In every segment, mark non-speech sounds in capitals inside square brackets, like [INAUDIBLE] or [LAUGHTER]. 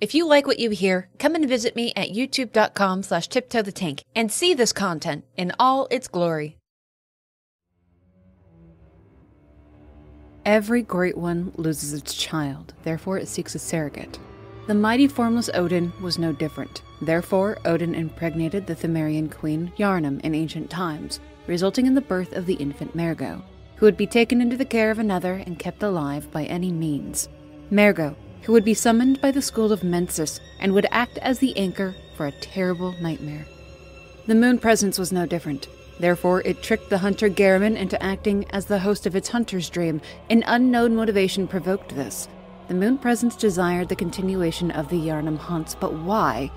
If you like what you hear, come and visit me at youtube.com slash tiptoe the tank and see this content in all its glory. Every great one loses its child, therefore it seeks a surrogate. The mighty formless Oedon was no different. Therefore, Oedon impregnated the Pthumerian queen Yharnam in ancient times, resulting in the birth of the infant Mergo, who would be taken into the care of another and kept alive by any means. Mergo, who would be summoned by the school of Mensis and would act as the anchor for a terrible nightmare. The moon presence was no different. Therefore, it tricked the hunter Gehrman into acting as the host of its hunter's dream. An unknown motivation provoked this. The moon presence desired the continuation of the Yharnam hunts, but why?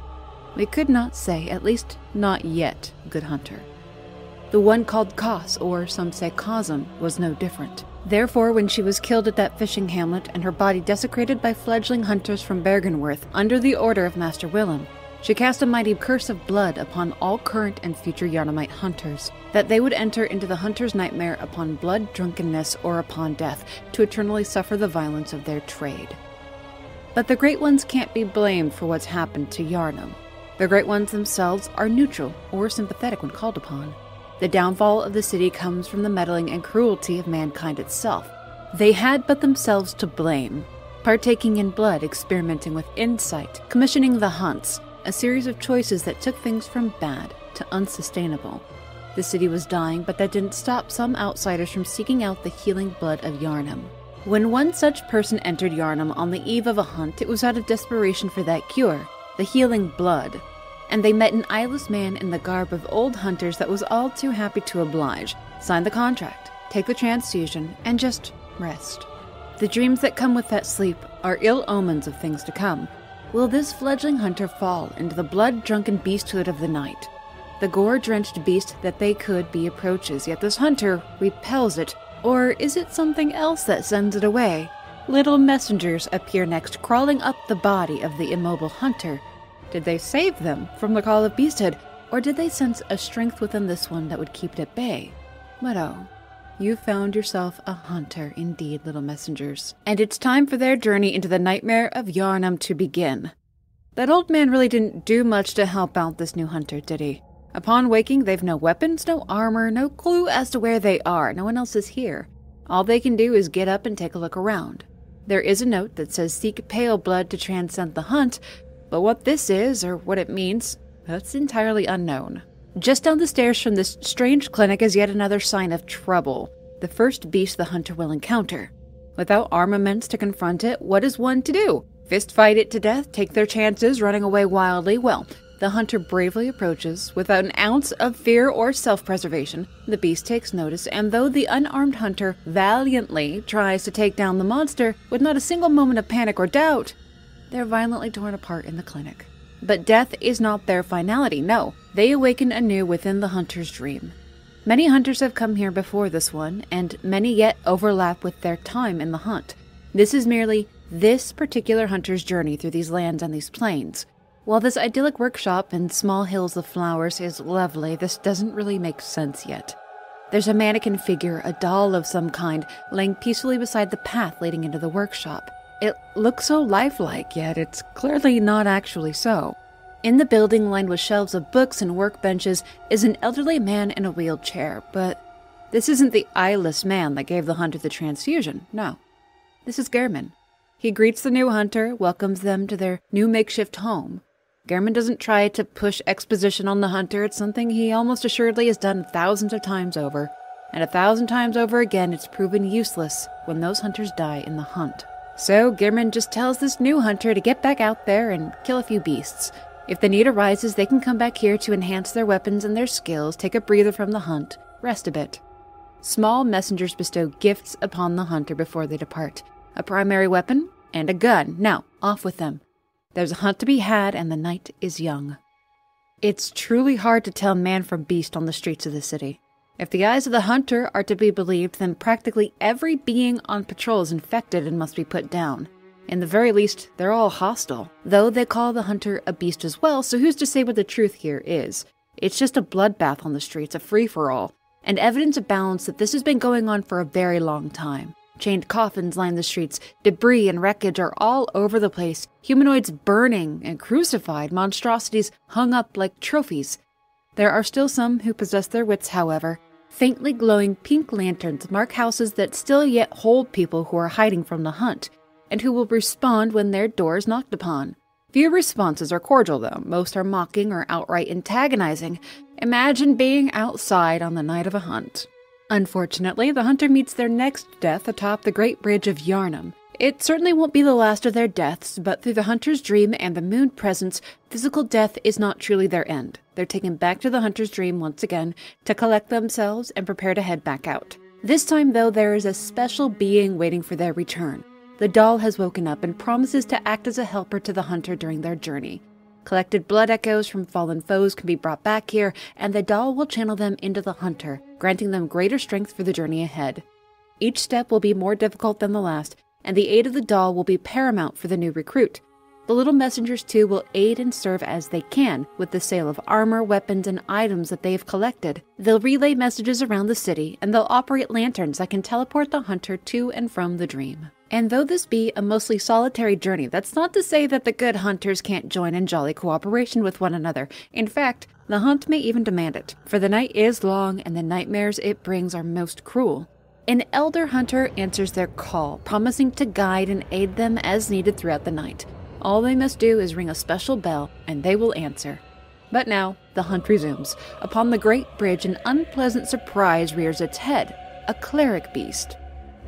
We could not say, at least not yet, good hunter. The one called Kos, or some say Kosm, was no different. Therefore, when she was killed at that fishing hamlet and her body desecrated by fledgling hunters from Byrgenwerth under the order of Master Willem, she cast a mighty curse of blood upon all current and future Yharnamite hunters, that they would enter into the hunter's nightmare upon blood drunkenness or upon death, to eternally suffer the violence of their trade. But the Great Ones can't be blamed for what's happened to Yharnam. The Great Ones themselves are neutral or sympathetic when called upon. The downfall of the city comes from the meddling and cruelty of mankind itself. They had but themselves to blame, partaking in blood, experimenting with insight, commissioning the hunts, a series of choices that took things from bad to unsustainable. The city was dying, but that didn't stop some outsiders from seeking out the healing blood of Yharnam. When one such person entered Yharnam on the eve of a hunt, it was out of desperation for that cure, the healing blood, and they met an eyeless man in the garb of old hunters that was all too happy to oblige, sign the contract, take the transfusion, and just rest. The dreams that come with that sleep are ill omens of things to come. Will this fledgling hunter fall into the blood drunken beasthood of the night? The gore drenched beast that they could be approaches, yet this hunter repels it. Or is it something else that sends it away? Little messengers appear next, crawling up the body of the immobile hunter, did they save them from the call of beasthood, or did they sense a strength within this one that would keep it at bay? But oh, you found yourself a hunter indeed, little messengers. And it's time for their journey into the nightmare of Yharnam to begin. That old man really didn't do much to help out this new hunter, did he? Upon waking, they've no weapons, no armor, no clue as to where they are. No one else is here. All they can do is get up and take a look around. There is a note that says seek pale blood to transcend the hunt, but what this is, or what it means, that's entirely unknown. Just down the stairs from this strange clinic is yet another sign of trouble, the first beast the hunter will encounter. Without armaments to confront it, what is one to do? Fist fight it to death, take their chances, running away wildly? Well, the hunter bravely approaches, without an ounce of fear or self preservation. The beast takes notice, and though the unarmed hunter valiantly tries to take down the monster, with not a single moment of panic or doubt, they're violently torn apart in the clinic. But death is not their finality, no. They awaken anew within the hunter's dream. Many hunters have come here before this one, and many yet overlap with their time in the hunt. This is merely this particular hunter's journey through these lands and these plains. While this idyllic workshop and small hills of flowers is lovely, this doesn't really make sense yet. There's a mannequin figure, a doll of some kind, laying peacefully beside the path leading into the workshop. It looks so lifelike, yet it's clearly not actually so. In the building, lined with shelves of books and workbenches, is an elderly man in a wheelchair, but this isn't the eyeless man that gave the hunter the transfusion, no. This is Gehrman. He greets the new hunter, welcomes them to their new makeshift home. Gehrman doesn't try to push exposition on the hunter, it's something he almost assuredly has done thousands of times over, and a thousand times over again it's proven useless when those hunters die in the hunt. So Gehrman just tells this new hunter to get back out there and kill a few beasts. If the need arises, they can come back here to enhance their weapons and their skills, take a breather from the hunt, rest a bit. Small messengers bestow gifts upon the hunter before they depart a primary weapon and a gun. Now, off with them. There's a hunt to be had, and the night is young. It's truly hard to tell man from beast on the streets of the city. If the eyes of the hunter are to be believed, then practically every being on patrol is infected and must be put down. In the very least, they're all hostile, though they call the hunter a beast as well, so who's to say what the truth here is? It's just a bloodbath on the streets, a free for all, and evidence abounds that this has been going on for a very long time. Chained coffins line the streets, debris and wreckage are all over the place, humanoids burning and crucified, monstrosities hung up like trophies. There are still some who possess their wits, however. Faintly glowing pink lanterns mark houses that still yet hold people who are hiding from the hunt, and who will respond when their door is knocked upon. Few responses are cordial, though. Most are mocking or outright antagonizing. Imagine being outside on the night of a hunt. Unfortunately, the hunter meets their next death atop the Great Bridge of Yharnam. It certainly won't be the last of their deaths, but through the hunter's dream and the moon presence, physical death is not truly their end. They're taken back to the hunter's dream once again to collect themselves and prepare to head back out. This time, though, there is a special being waiting for their return. The doll has woken up and promises to act as a helper to the hunter during their journey. Collected blood echoes from fallen foes can be brought back here, and the doll will channel them into the hunter, granting them greater strength for the journey ahead. Each step will be more difficult than the last, and the aid of the doll will be paramount for the new recruit. The little messengers, too, will aid and serve as they can with the sale of armor, weapons, and items that they have collected. They'll relay messages around the city, and they'll operate lanterns that can teleport the hunter to and from the dream. And though this be a mostly solitary journey, that's not to say that the good hunters can't join in jolly cooperation with one another. In fact, the hunt may even demand it, for the night is long and the nightmares it brings are most cruel. An elder hunter answers their call, promising to guide and aid them as needed throughout the night. All they must do is ring a special bell, and they will answer. But now, the hunt resumes. Upon the great bridge, an unpleasant surprise rears its head a cleric beast.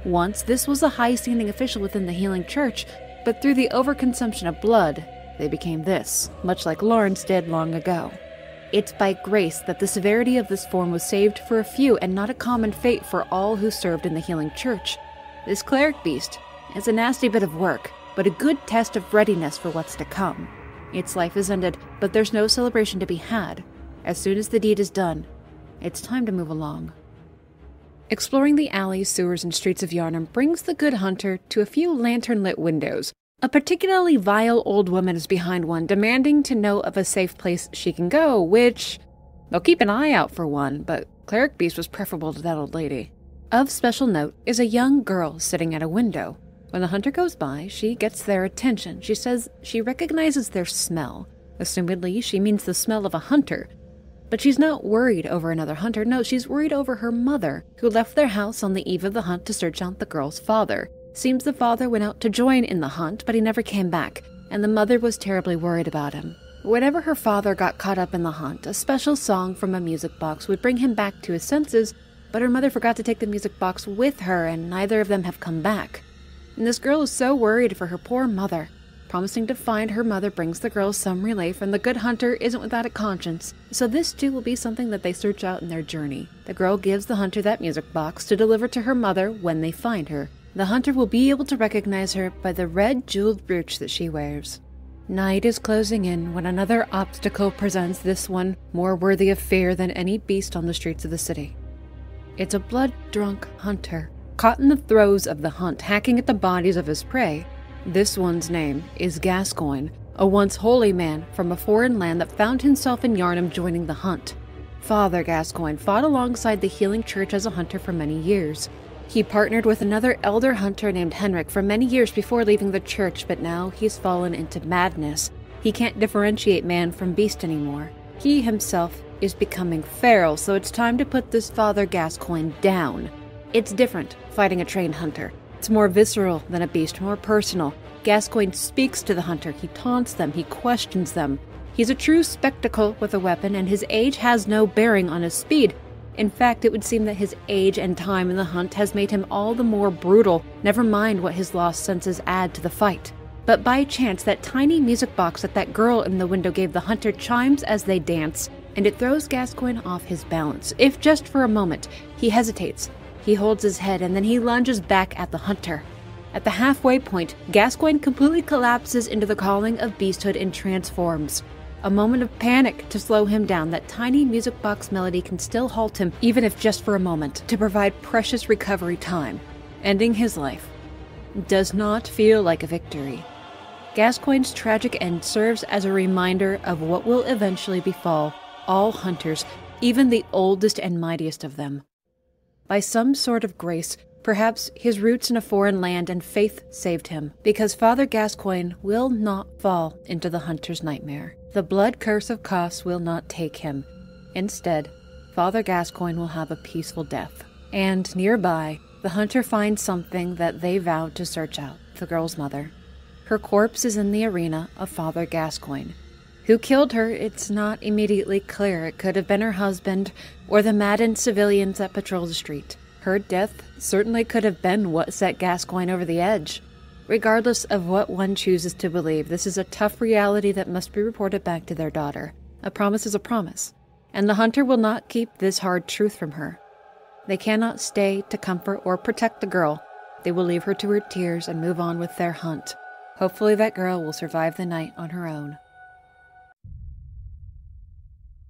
Once, this was a high standing official within the healing church, but through the overconsumption of blood, they became this, much like Laurence did long ago. It's by grace that the severity of this form was saved for a few and not a common fate for all who served in the healing church. This cleric beast is a nasty bit of work, but a good test of readiness for what's to come. Its life is ended, but there's no celebration to be had. As soon as the deed is done, it's time to move along. Exploring the alleys, sewers, and streets of Yharnam brings the good hunter to a few lantern lit windows. A particularly vile old woman is behind one, demanding to know of a safe place she can go, which. They'll keep an eye out for one, but Cleric Beast was preferable to that old lady. Of special note is a young girl sitting at a window. When the hunter goes by, she gets their attention. She says she recognizes their smell. Assumedly, she means the smell of a hunter. But she's not worried over another hunter. No, she's worried over her mother, who left their house on the eve of the hunt to search out the girl's father. Seems the father went out to join in the hunt, but he never came back, and the mother was terribly worried about him. Whenever her father got caught up in the hunt, a special song from a music box would bring him back to his senses, but her mother forgot to take the music box with her, and neither of them have come back and this girl is so worried for her poor mother. Promising to find her mother brings the girl some relief, and the good hunter isn't without a conscience, so this too will be something that they search out in their journey. The girl gives the hunter that music box to deliver to her mother when they find her. The hunter will be able to recognize her by the red jeweled brooch that she wears. Night is closing in when another obstacle presents this one more worthy of fear than any beast on the streets of the city. It's a blood drunk hunter Caught in the throes of the hunt, hacking at the bodies of his prey, this one's name is Gascoigne, a once holy man from a foreign land that found himself in Yharnam joining the hunt. Father Gascoigne fought alongside the Healing Church as a hunter for many years. He partnered with another elder hunter named Henryk for many years before leaving the church, but now he's fallen into madness. He can't differentiate man from beast anymore. He himself is becoming feral, so it's time to put this Father Gascoigne down. It's different, fighting a trained hunter. It's more visceral than a beast, more personal. Gascoigne speaks to the hunter, he taunts them, he questions them. He's a true spectacle with a weapon, and his age has no bearing on his speed. In fact, it would seem that his age and time in the hunt has made him all the more brutal, never mind what his lost senses add to the fight. But by chance, that tiny music box that that girl in the window gave the hunter chimes as they dance, and it throws Gascoigne off his balance. If just for a moment he hesitates, he holds his head and then he lunges back at the hunter. At the halfway point, Gascoigne completely collapses into the calling of beasthood and transforms. A moment of panic to slow him down, that tiny music box melody can still halt him, even if just for a moment, to provide precious recovery time. Ending his life does not feel like a victory. Gascoigne's tragic end serves as a reminder of what will eventually befall all hunters, even the oldest and mightiest of them. By some sort of grace, Perhaps his roots in a foreign land and faith saved him, because Father Gascoigne will not fall into the hunter's nightmare. The blood curse of Kos will not take him. Instead, Father Gascoigne will have a peaceful death. And nearby, the hunter finds something that they vowed to search out the girl's mother. Her corpse is in the arena of Father Gascoigne. Who killed her, it's not immediately clear. It could have been her husband or the maddened civilians that patrol the street. Her death certainly could have been what set Gascoigne over the edge. Regardless of what one chooses to believe, this is a tough reality that must be reported back to their daughter. A promise is a promise, and the hunter will not keep this hard truth from her. They cannot stay to comfort or protect the girl. They will leave her to her tears and move on with their hunt. Hopefully, that girl will survive the night on her own.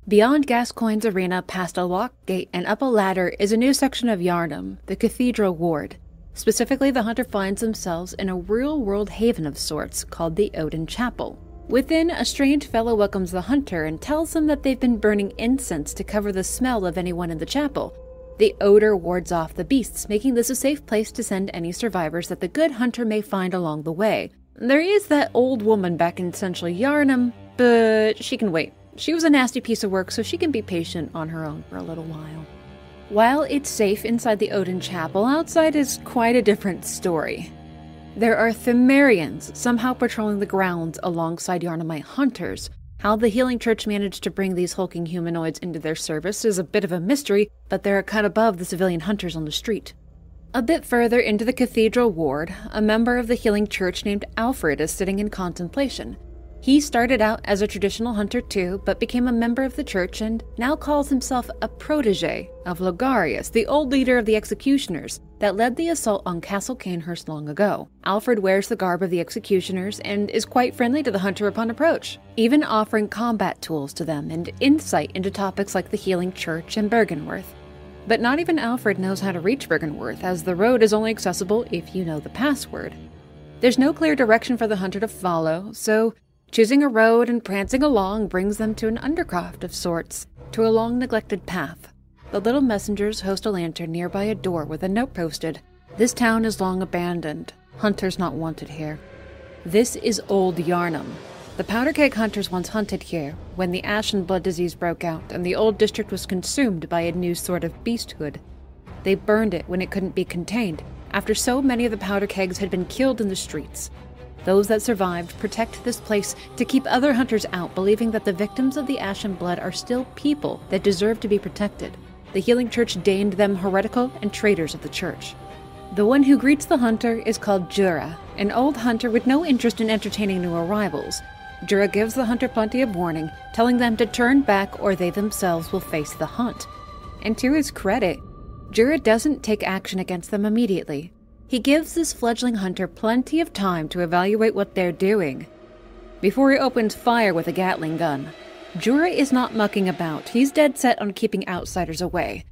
Beyond Gascoigne's arena, past a locked gate and up a ladder, is a new section of Yharnam, the Cathedral Ward. Specifically, the hunter finds themselves in a real world haven of sorts called the Oedon Chapel. Within, a strange fellow welcomes the hunter and tells them that they've been burning incense to cover the smell of anyone in the chapel. The odor wards off the beasts, making this a safe place to send any survivors that the good hunter may find along the way. There is that old woman back in central Yharnam, but she can wait. She was a nasty piece of work, so she can be patient on her own for a little while. While it's safe inside the Oedon Chapel, outside is quite a different story. There are Pthumerians somehow patrolling the grounds alongside Yharnamite hunters. How the Healing Church managed to bring these hulking humanoids into their service is a bit of a mystery, but they're cut above the civilian hunters on the street. A bit further into the cathedral ward, a member of the Healing Church named Alfred is sitting in contemplation. He started out as a traditional hunter too, but became a member of the church and now calls himself a protege of Logarius, the old leader of the executioners that led the assault on Castle Cainhurst long ago. Alfred wears the garb of the executioners and is quite friendly to the hunter upon approach, even offering combat tools to them and insight into topics like the healing church and Byrgenwerth. But not even Alfred knows how to reach Byrgenwerth, as the road is only accessible if you know the password. There's no clear direction for the hunter to follow, so Choosing a road and prancing along brings them to an undercroft of sorts, to a long neglected path. The little messengers host a lantern nearby a door with a note posted This town is long abandoned. Hunters not wanted here. This is Old Yharnam. The powder keg hunters once hunted here when the ashen blood disease broke out and the old district was consumed by a new sort of beasthood. They burned it when it couldn't be contained, after so many of the powder kegs had been killed in the streets. Those that survived protect this place to keep other hunters out, believing that the victims of the Ashen Blood are still people that deserve to be protected. The Healing Church deigned them heretical and traitors of the Church. The one who greets the hunter is called Djura, an old hunter with no interest in entertaining new arrivals. Djura gives the hunter plenty of warning, telling them to turn back or they themselves will face the hunt. And to his credit, Djura doesn't take action against them immediately, he gives this fledgling hunter plenty of time to evaluate what they're doing before he opens fire with a Gatling gun. Djura is not mucking about, he's dead set on keeping outsiders away.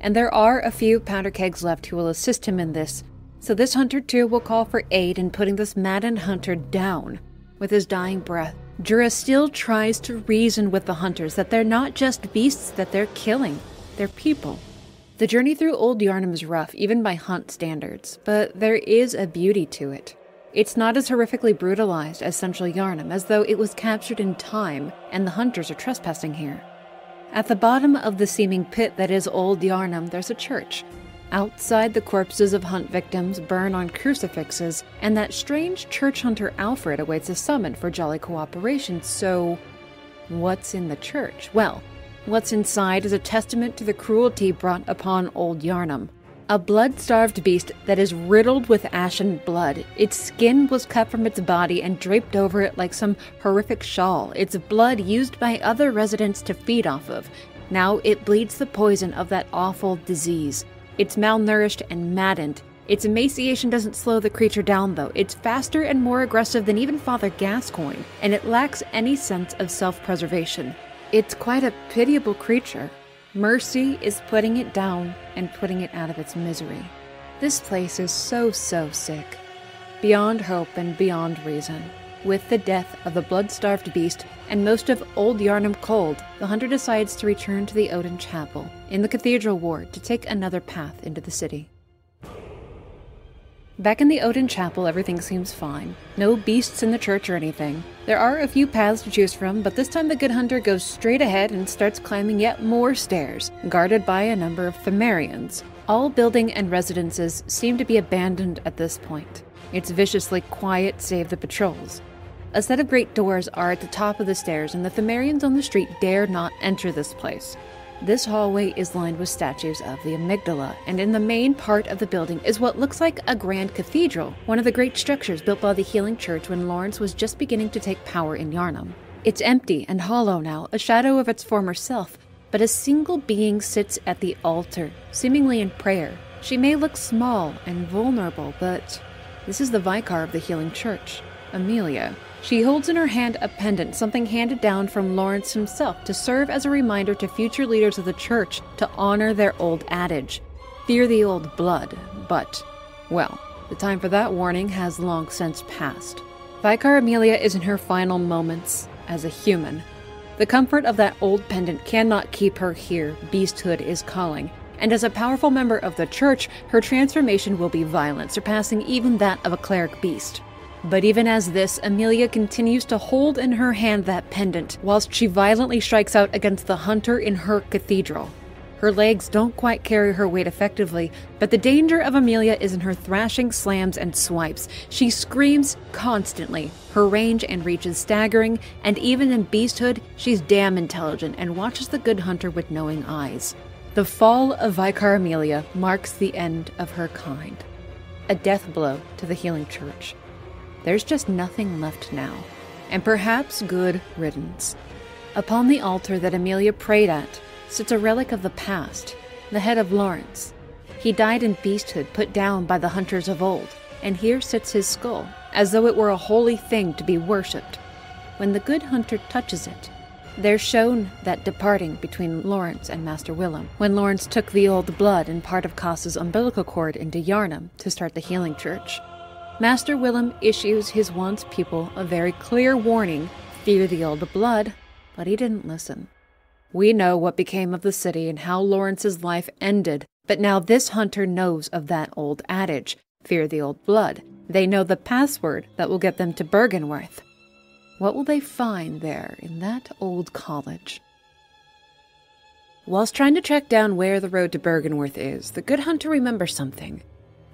And there are a few powder kegs left who will assist him in this, so this hunter too will call for aid in putting this maddened hunter down. With his dying breath, Djura still tries to reason with the hunters that they're not just beasts that they're killing, they're people. The journey through Old Yharnam is rough, even by hunt standards, but there is a beauty to it. It's not as horrifically brutalized as Central Yharnam, as though it was captured in time and the hunters are trespassing here. At the bottom of the seeming pit that is Old Yharnam, there's a church. Outside, the corpses of hunt victims burn on crucifixes, and that strange church hunter Alfred awaits a summon for jolly cooperation. So, what's in the church? Well, What's inside is a testament to the cruelty brought upon Old Yharnam. A blood starved beast that is riddled with ashen blood. Its skin was cut from its body and draped over it like some horrific shawl, its blood used by other residents to feed off of. Now it bleeds the poison of that awful disease. It's malnourished and maddened. Its emaciation doesn't slow the creature down, though. It's faster and more aggressive than even Father Gascoigne, and it lacks any sense of self preservation. It's quite a pitiable creature. Mercy is putting it down and putting it out of its misery. This place is so, so sick. Beyond hope and beyond reason. With the death of the blood starved beast and most of Old Yharnam cold, the hunter decides to return to the Oedon Chapel in the Cathedral Ward to take another path into the city. Back in the Oedon Chapel, everything seems fine. No beasts in the church or anything. There are a few paths to choose from, but this time the Good Hunter goes straight ahead and starts climbing yet more stairs, guarded by a number of Pthumerians. All building and residences seem to be abandoned at this point. It's viciously quiet save the patrols. A set of great doors are at the top of the stairs, and the Pthumerians on the street dare not enter this place. This hallway is lined with statues of the amygdala, and in the main part of the building is what looks like a grand cathedral, one of the great structures built by the Healing Church when Laurence was just beginning to take power in Yharnam. It's empty and hollow now, a shadow of its former self, but a single being sits at the altar, seemingly in prayer. She may look small and vulnerable, but this is the vicar of the Healing Church, Amelia. She holds in her hand a pendant, something handed down from Laurence himself to serve as a reminder to future leaders of the church to honor their old adage fear the old blood. But, well, the time for that warning has long since passed. Vicar Amelia is in her final moments as a human. The comfort of that old pendant cannot keep her here, beasthood is calling. And as a powerful member of the church, her transformation will be violent, surpassing even that of a cleric beast. But even as this, Amelia continues to hold in her hand that pendant, whilst she violently strikes out against the hunter in her cathedral. Her legs don't quite carry her weight effectively, but the danger of Amelia is in her thrashing slams and swipes. She screams constantly. Her range and reach is staggering, and even in beasthood, she's damn intelligent and watches the good hunter with knowing eyes. The fall of Vicar Amelia marks the end of her kind. A death blow to the healing church. There's just nothing left now, and perhaps good riddance. Upon the altar that Amelia prayed at sits a relic of the past, the head of Laurence. He died in beasthood, put down by the hunters of old, and here sits his skull, as though it were a holy thing to be worshipped. When the good hunter touches it, there's shown that departing between Laurence and Master Willem, when Laurence took the old blood and part of Kos's umbilical cord into Yharnam to start the healing church. Master Willem issues his once pupil a very clear warning fear the old blood, but he didn't listen. We know what became of the city and how Laurence's life ended, but now this hunter knows of that old adage fear the old blood. They know the password that will get them to Byrgenwerth. What will they find there in that old college? Whilst trying to track down where the road to Byrgenwerth is, the good hunter remembers something.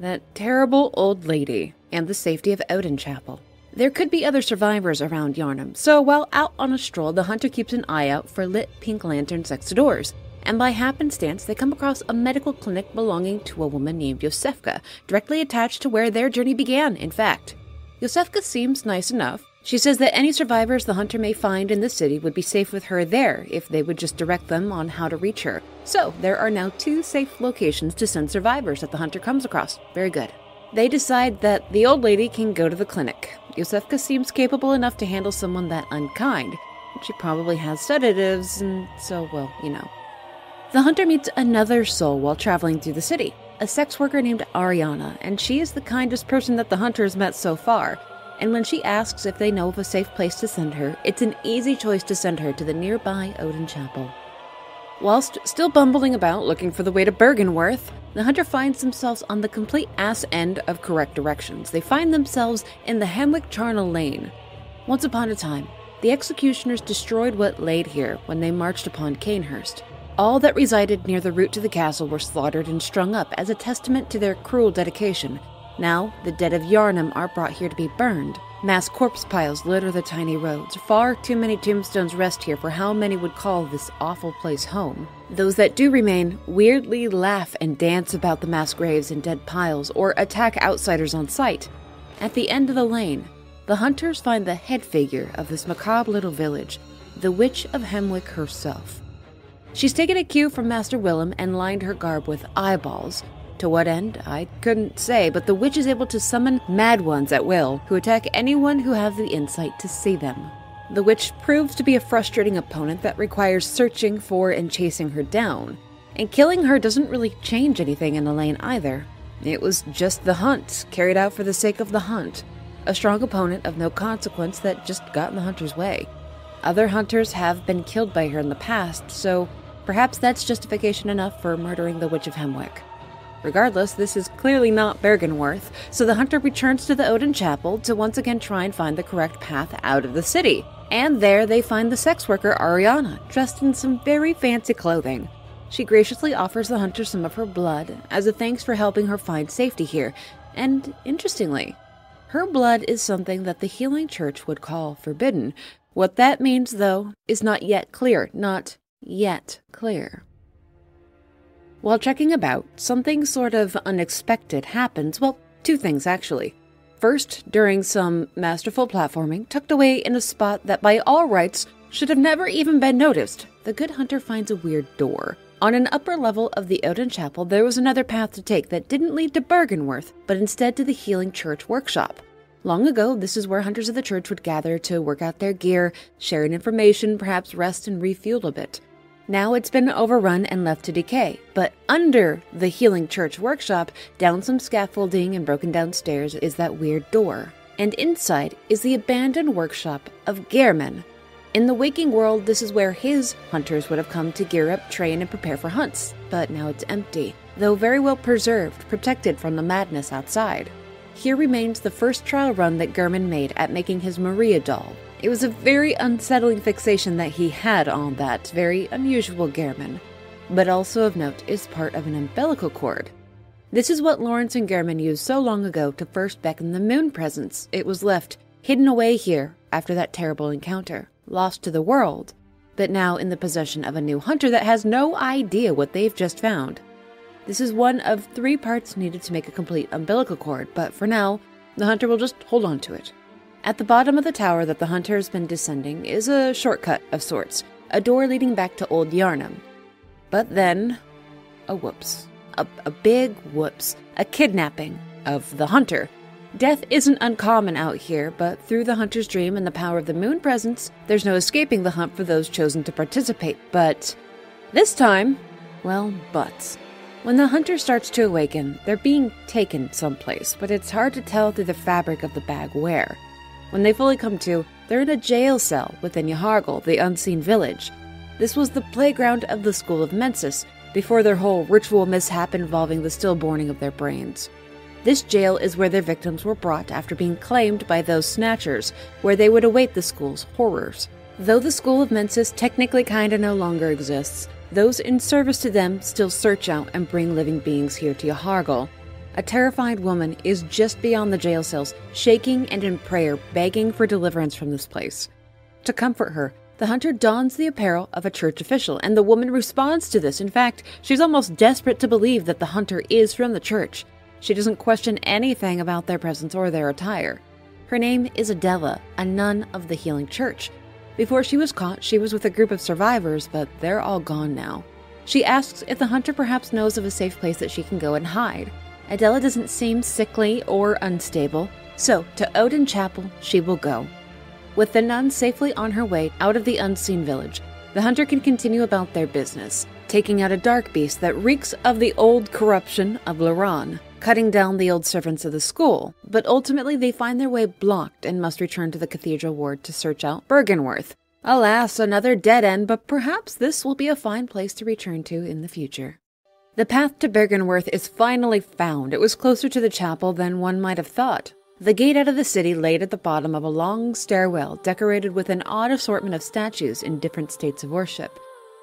That terrible old lady and the safety of Oedon Chapel. There could be other survivors around Yharnam, so while out on a stroll, the hunter keeps an eye out for lit pink lanterns next to doors. And by happenstance, they come across a medical clinic belonging to a woman named Yosefka, directly attached to where their journey began, in fact. Yosefka seems nice enough. She says that any survivors the hunter may find in the city would be safe with her there if they would just direct them on how to reach her. So, there are now two safe locations to send survivors that the hunter comes across. Very good. They decide that the old lady can go to the clinic. Yosefka seems capable enough to handle someone that unkind. She probably has sedatives, and so, well, you know. The hunter meets another soul while traveling through the city, a sex worker named Arianna, and she is the kindest person that the hunter has met so far. And when she asks if they know of a safe place to send her, it's an easy choice to send her to the nearby Oedon Chapel. Whilst still bumbling about looking for the way to Byrgenwerth, the hunter finds themselves on the complete ass end of correct directions. They find themselves in the Hemwick Charnel Lane. Once upon a time, the executioners destroyed what laid here when they marched upon Cainhurst. All that resided near the route to the castle were slaughtered and strung up as a testament to their cruel dedication. Now, the dead of Yharnam are brought here to be burned. Mass corpse piles litter the tiny roads. Far too many tombstones rest here for how many would call this awful place home. Those that do remain weirdly laugh and dance about the mass graves and dead piles or attack outsiders on sight. At the end of the lane, the hunters find the head figure of this macabre little village, the Witch of Hemwick herself. She's taken a cue from Master Willem and lined her garb with eyeballs, to what end, I couldn't say, but the witch is able to summon mad ones at will, who attack anyone who has the insight to see them. The witch proves to be a frustrating opponent that requires searching for and chasing her down. And killing her doesn't really change anything in Elaine either. It was just the hunt, carried out for the sake of the hunt. A strong opponent of no consequence that just got in the hunter's way. Other hunters have been killed by her in the past, so perhaps that's justification enough for murdering the Witch of Hemwick. Regardless, this is clearly not Byrgenwerth, so the hunter returns to the Oedon Chapel to once again try and find the correct path out of the city. And there they find the sex worker Arianna, dressed in some very fancy clothing. She graciously offers the hunter some of her blood as a thanks for helping her find safety here, and interestingly, her blood is something that the Healing Church would call forbidden. What that means, though, is not yet clear. Not yet clear. While checking about, something sort of unexpected happens. Well, two things actually. First, during some masterful platforming, tucked away in a spot that by all rights should have never even been noticed, the good hunter finds a weird door. On an upper level of the Oedon Chapel, there was another path to take that didn't lead to Byrgenwerth, but instead to the Healing Church workshop. Long ago, this is where hunters of the church would gather to work out their gear, share information, perhaps rest and refuel a bit. Now it's been overrun and left to decay, but under the Healing Church workshop, down some scaffolding and broken down stairs, is that weird door. And inside is the abandoned workshop of Gehrman, in the waking world, this is where his hunters would have come to gear up, train, and prepare for hunts, but now it's empty, though very well preserved, protected from the madness outside. Here remains the first trial run that Gehrman made at making his Maria doll. It was a very unsettling fixation that he had on that very unusual Gehrman, but also of note is part of an umbilical cord. This is what Laurence and Gehrman used so long ago to first beckon the moon presence. It was left hidden away here after that terrible encounter lost to the world, but now in the possession of a new hunter that has no idea what they've just found. This is one of three parts needed to make a complete umbilical cord, but for now, the hunter will just hold on to it. At the bottom of the tower that the hunter has been descending is a shortcut of sorts, a door leading back to Old Yharnam. But then, a whoops. A, a big whoops. A kidnapping of the hunter Death isn't uncommon out here, but through the hunter's dream and the power of the moon presence, there's no escaping the hunt for those chosen to participate. But this time, well, buts. When the hunter starts to awaken, they're being taken someplace, but it's hard to tell through the fabric of the bag where. When they fully come to, they're in a jail cell within Yahar'gul, the unseen village. This was the playground of the School of Mensis, before their whole ritual mishap involving the stillborning of their brains. This jail is where their victims were brought after being claimed by those snatchers, where they would await the school's horrors. Though the School of Mensis technically kinda no longer exists, those in service to them still search out and bring living beings here to Yahar'gul. A terrified woman is just beyond the jail cells, shaking and in prayer, begging for deliverance from this place. To comfort her, the hunter dons the apparel of a church official, and the woman responds to this. In fact, she's almost desperate to believe that the hunter is from the church. She doesn't question anything about their presence or their attire. Her name is Adella, a nun of the Healing Church. Before she was caught, she was with a group of survivors, but they're all gone now. She asks if the hunter perhaps knows of a safe place that she can go and hide. Adella doesn't seem sickly or unstable, so to Oedon Chapel she will go. With the nun safely on her way out of the unseen village, the hunter can continue about their business, taking out a dark beast that reeks of the old corruption of Loran cutting down the old servants of the school, but ultimately they find their way blocked and must return to the cathedral ward to search out Byrgenwerth. Alas, another dead end, but perhaps this will be a fine place to return to in the future. The path to Byrgenwerth is finally found. It was closer to the chapel than one might have thought. The gate out of the city laid at the bottom of a long stairwell decorated with an odd assortment of statues in different states of worship.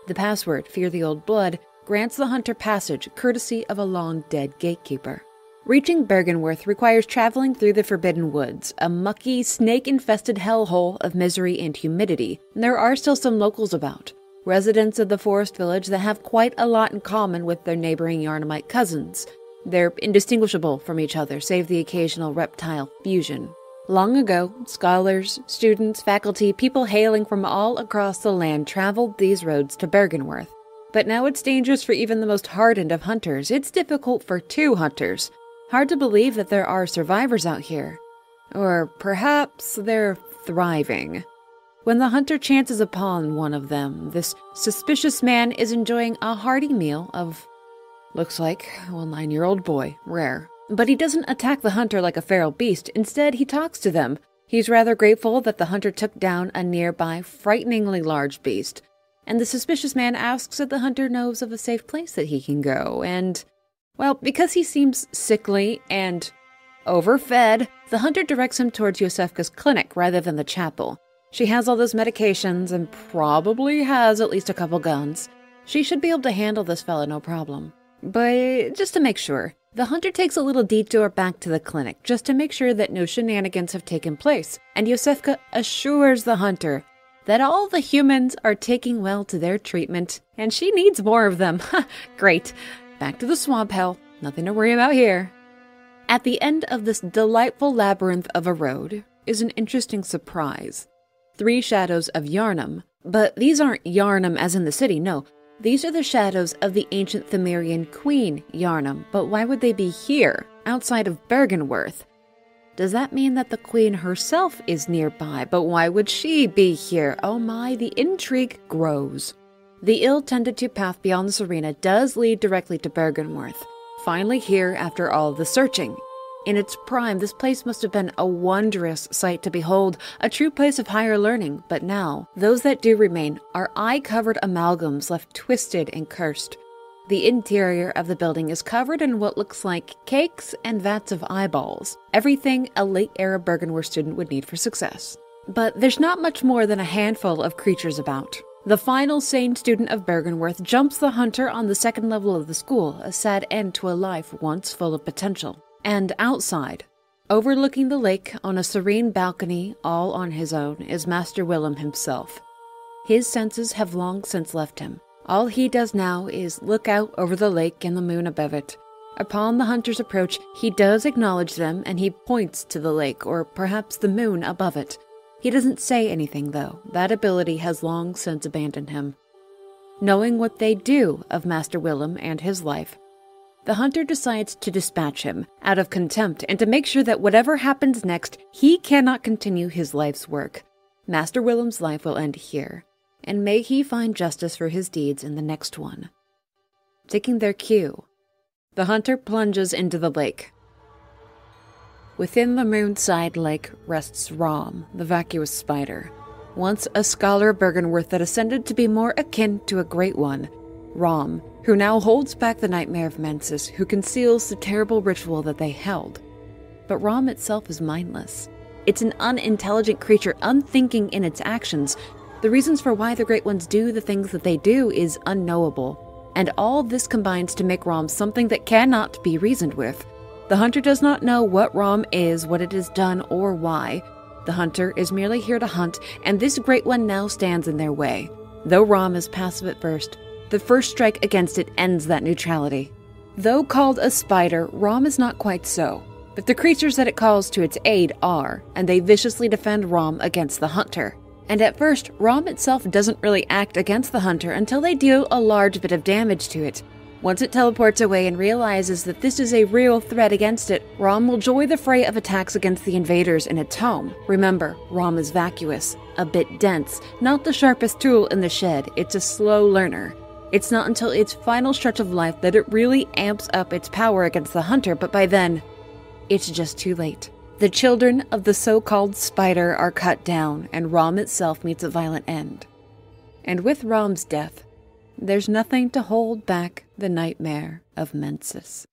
The password, Fear the Old Blood, grants the hunter passage courtesy of a long dead gatekeeper. Reaching Byrgenwerth requires traveling through the Forbidden Woods, a mucky, snake infested hellhole of misery and humidity. and There are still some locals about, residents of the forest village that have quite a lot in common with their neighboring Yharnamite cousins. They're indistinguishable from each other, save the occasional reptile fusion. Long ago, scholars, students, faculty, people hailing from all across the land traveled these roads to Byrgenwerth. But now it's dangerous for even the most hardened of hunters. It's difficult for two hunters. Hard to believe that there are survivors out here. Or perhaps they're thriving. When the hunter chances upon one of them, this suspicious man is enjoying a hearty meal of, looks like, well, nine year old boy, rare. But he doesn't attack the hunter like a feral beast. Instead, he talks to them. He's rather grateful that the hunter took down a nearby, frighteningly large beast and the suspicious man asks if the hunter knows of a safe place that he can go, and Well, because he seems sickly and overfed, the hunter directs him towards Yosefka's clinic rather than the chapel. She has all those medications and probably has at least a couple guns. She should be able to handle this fella no problem. But just to make sure, the hunter takes a little detour back to the clinic just to make sure that no shenanigans have taken place, and Yosefka assures the hunter that all the humans are taking well to their treatment, and she needs more of them. [LAUGHS] Great. Back to the swamp hell. Nothing to worry about here. At the end of this delightful labyrinth of a road is an interesting surprise. Three shadows of Yharnam. but these aren't Yharnam as in the city, no. These are the shadows of the ancient Pthumerian queen, Yharnam, but why would they be here, outside of Byrgenwerth? Does that mean that the queen herself is nearby? But why would she be here? Oh my, the intrigue grows. The ill tended to path beyond this arena does lead directly to Byrgenwerth, Finally here after all the searching. In its prime, this place must have been a wondrous sight to behold, a true place of higher learning, but now, those that do remain are eye covered amalgams left twisted and cursed. The interior of the building is covered in what looks like cakes and vats of eyeballs, everything a late era Byrgenwerth student would need for success. But there's not much more than a handful of creatures about. The final sane student of Byrgenwerth jumps the hunter on the second level of the school, a sad end to a life once full of potential. And outside, overlooking the lake on a serene balcony all on his own, is Master Willem himself. His senses have long since left him, all he does now is look out over the lake and the moon above it. Upon the hunter's approach, he does acknowledge them and he points to the lake, or perhaps the moon above it. He doesn't say anything, though. That ability has long since abandoned him. Knowing what they do of Master Willem and his life, the hunter decides to dispatch him out of contempt and to make sure that whatever happens next, he cannot continue his life's work. Master Willem's life will end here and may he find justice for his deeds in the next one. Taking their cue, the hunter plunges into the lake. Within the moonside lake rests Rom, the vacuous spider, once a scholar of Byrgenwerth that ascended to be more akin to a great one. Rom, who now holds back the nightmare of Mensis, who conceals the terrible ritual that they held. But Rom itself is mindless. It's an unintelligent creature, unthinking in its actions, the reasons for why the Great Ones do the things that they do is unknowable, and all this combines to make Rom something that cannot be reasoned with. The hunter does not know what Rom is, what it has done, or why. The hunter is merely here to hunt, and this Great One now stands in their way. Though Rom is passive at first, the first strike against it ends that neutrality. Though called a spider, Rom is not quite so. But the creatures that it calls to its aid are, and they viciously defend Rom against the hunter. And at first, Rom itself doesn't really act against the hunter until they deal a large bit of damage to it. Once it teleports away and realizes that this is a real threat against it, Rom will join the fray of attacks against the invaders in its home. Remember, Rom is vacuous, a bit dense, not the sharpest tool in the shed, it's a slow learner. It's not until its final stretch of life that it really amps up its power against the hunter, but by then, it's just too late. The children of the so called spider are cut down, and Rom itself meets a violent end. And with Rom's death, there's nothing to hold back the nightmare of Mensis.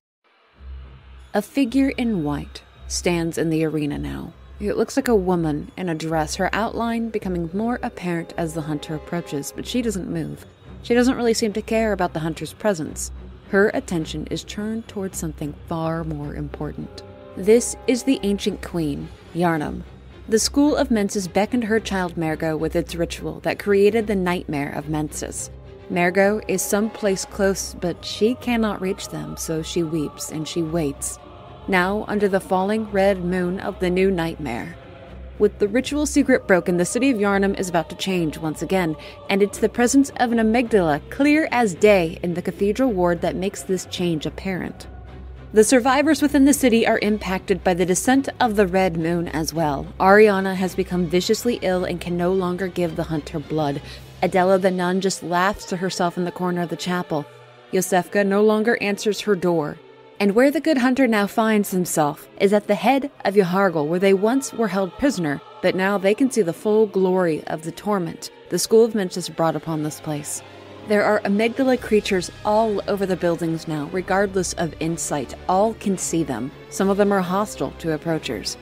A figure in white stands in the arena now. It looks like a woman in a dress, her outline becoming more apparent as the hunter approaches, but she doesn't move. She doesn't really seem to care about the hunter's presence. Her attention is turned towards something far more important. This is the ancient queen, Yharnam. The school of Mensis beckoned her child Mergo with its ritual that created the nightmare of Mensis. Mergo is someplace close, but she cannot reach them, so she weeps and she waits. Now, under the falling red moon of the new nightmare. With the ritual secret broken, the city of Yharnam is about to change once again, and it's the presence of an amygdala clear as day in the cathedral ward that makes this change apparent. The survivors within the city are impacted by the descent of the Red Moon as well. Arianna has become viciously ill and can no longer give the hunter blood. Adella the nun just laughs to herself in the corner of the chapel. Yosefka no longer answers her door. And where the good hunter now finds himself is at the head of Yahar'gul, where they once were held prisoner, but now they can see the full glory of the torment the School of Mensis brought upon this place. There are amygdala creatures all over the buildings now, regardless of insight. All can see them. Some of them are hostile to approachers.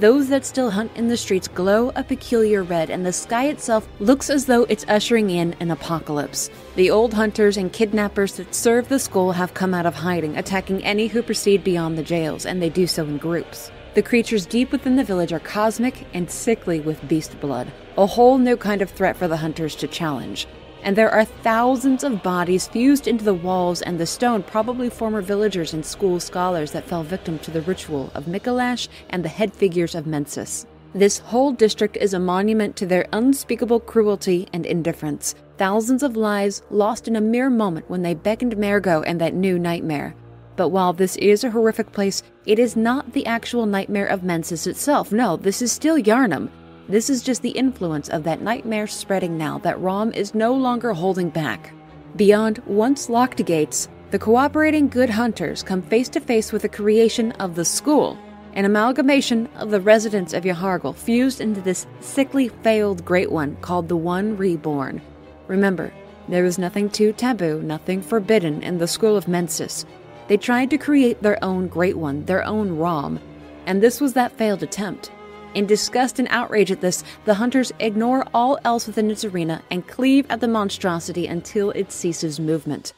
Those that still hunt in the streets glow a peculiar red, and the sky itself looks as though it's ushering in an apocalypse. The old hunters and kidnappers that serve the school have come out of hiding, attacking any who proceed beyond the jails, and they do so in groups. The creatures deep within the village are cosmic and sickly with beast blood, a whole new kind of threat for the hunters to challenge. And there are thousands of bodies fused into the walls and the stone, probably former villagers and school scholars that fell victim to the ritual of Mikolash and the head figures of Mensis. This whole district is a monument to their unspeakable cruelty and indifference. Thousands of lives lost in a mere moment when they beckoned Mergo and that new nightmare. But while this is a horrific place, it is not the actual nightmare of Mensis itself. No, this is still Yharnam. This is just the influence of that nightmare spreading now that Rom is no longer holding back. Beyond once locked gates, the cooperating good hunters come face to face with the creation of the school, an amalgamation of the residents of Yahar'gul fused into this sickly failed great one called the One Reborn. Remember, there was nothing too taboo, nothing forbidden in the school of Mensis. They tried to create their own great one, their own Rom, and this was that failed attempt. In disgust and outrage at this, the hunters ignore all else within its arena and cleave at the monstrosity until it ceases movement.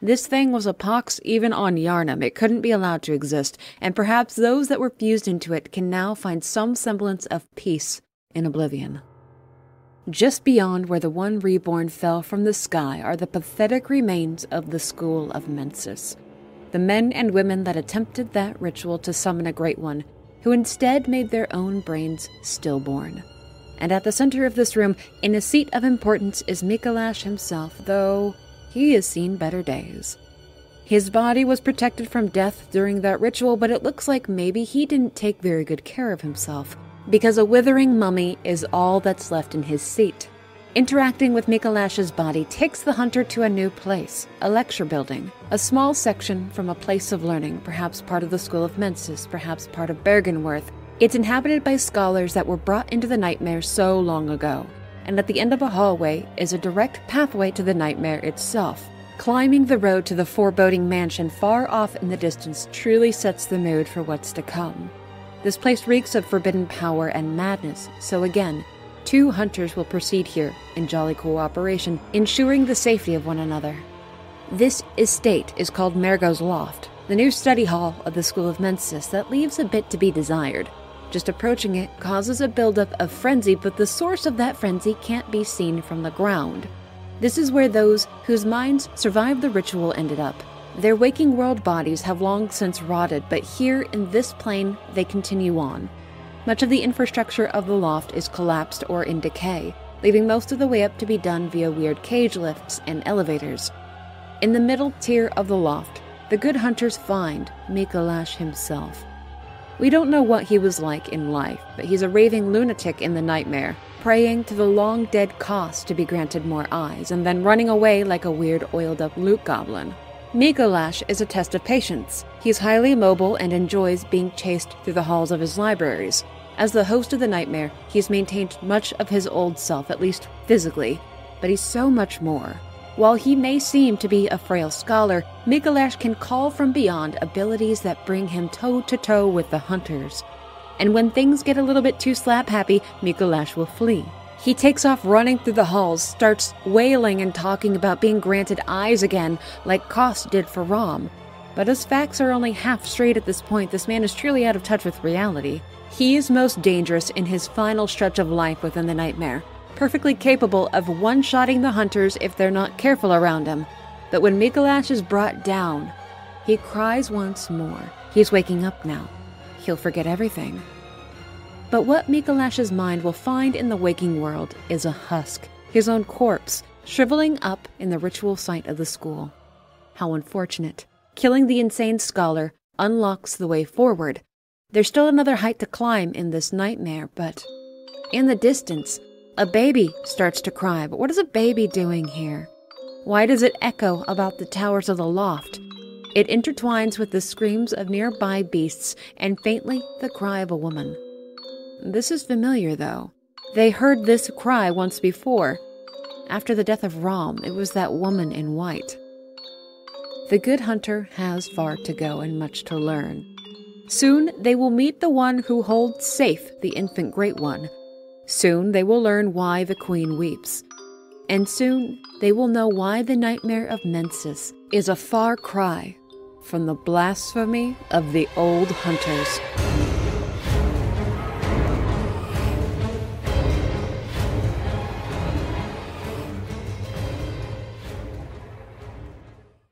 This thing was a pox even on Yharnam. It couldn't be allowed to exist, and perhaps those that were fused into it can now find some semblance of peace in oblivion. Just beyond where the one reborn fell from the sky are the pathetic remains of the school of Mensis. The men and women that attempted that ritual to summon a great one who instead made their own brains stillborn. And at the center of this room, in a seat of importance, is Mikolash himself, though he has seen better days. His body was protected from death during that ritual, but it looks like maybe he didn't take very good care of himself, because a withering mummy is all that's left in his seat. Interacting with Mikolash's body takes the hunter to a new place, a lecture building, a small section from a place of learning, perhaps part of the School of Mensis, perhaps part of Byrgenwerth. It's inhabited by scholars that were brought into the nightmare so long ago, and at the end of a hallway is a direct pathway to the nightmare itself. Climbing the road to the foreboding mansion far off in the distance truly sets the mood for what's to come. This place reeks of forbidden power and madness, so again, Two hunters will proceed here in jolly cooperation, ensuring the safety of one another. This estate is called Mergo's Loft, the new study hall of the School of Mensis that leaves a bit to be desired. Just approaching it causes a buildup of frenzy, but the source of that frenzy can't be seen from the ground. This is where those whose minds survived the ritual ended up. Their waking world bodies have long since rotted, but here in this plane they continue on, much of the infrastructure of the loft is collapsed or in decay, leaving most of the way up to be done via weird cage lifts and elevators. In the middle tier of the loft, the good hunters find Mikolash himself. We don't know what he was like in life, but he's a raving lunatic in the nightmare, praying to the long dead Kos to be granted more eyes, and then running away like a weird oiled up loot goblin. Mikolash is a test of patience. He's highly mobile and enjoys being chased through the halls of his libraries. As the host of the nightmare, he's maintained much of his old self, at least physically, but he's so much more. While he may seem to be a frail scholar, Mikolash can call from beyond abilities that bring him toe to toe with the hunters. And when things get a little bit too slap happy, Mikolash will flee. He takes off running through the halls, starts wailing and talking about being granted eyes again, like Kos did for Rom. But his facts are only half straight at this point. This man is truly out of touch with reality. He is most dangerous in his final stretch of life within the nightmare, perfectly capable of one shotting the hunters if they're not careful around him. But when Mikolash is brought down, he cries once more. He's waking up now. He'll forget everything. But what Mikolash's mind will find in the waking world is a husk, his own corpse, shriveling up in the ritual site of the school. How unfortunate. Killing the insane scholar unlocks the way forward. There's still another height to climb in this nightmare, but in the distance, a baby starts to cry. But what is a baby doing here? Why does it echo about the towers of the loft? It intertwines with the screams of nearby beasts and faintly the cry of a woman. This is familiar, though. They heard this cry once before. After the death of Rom, it was that woman in white. The good hunter has far to go and much to learn. Soon they will meet the one who holds safe the infant great one. Soon they will learn why the queen weeps. And soon they will know why the nightmare of Mensis is a far cry from the blasphemy of the old hunters.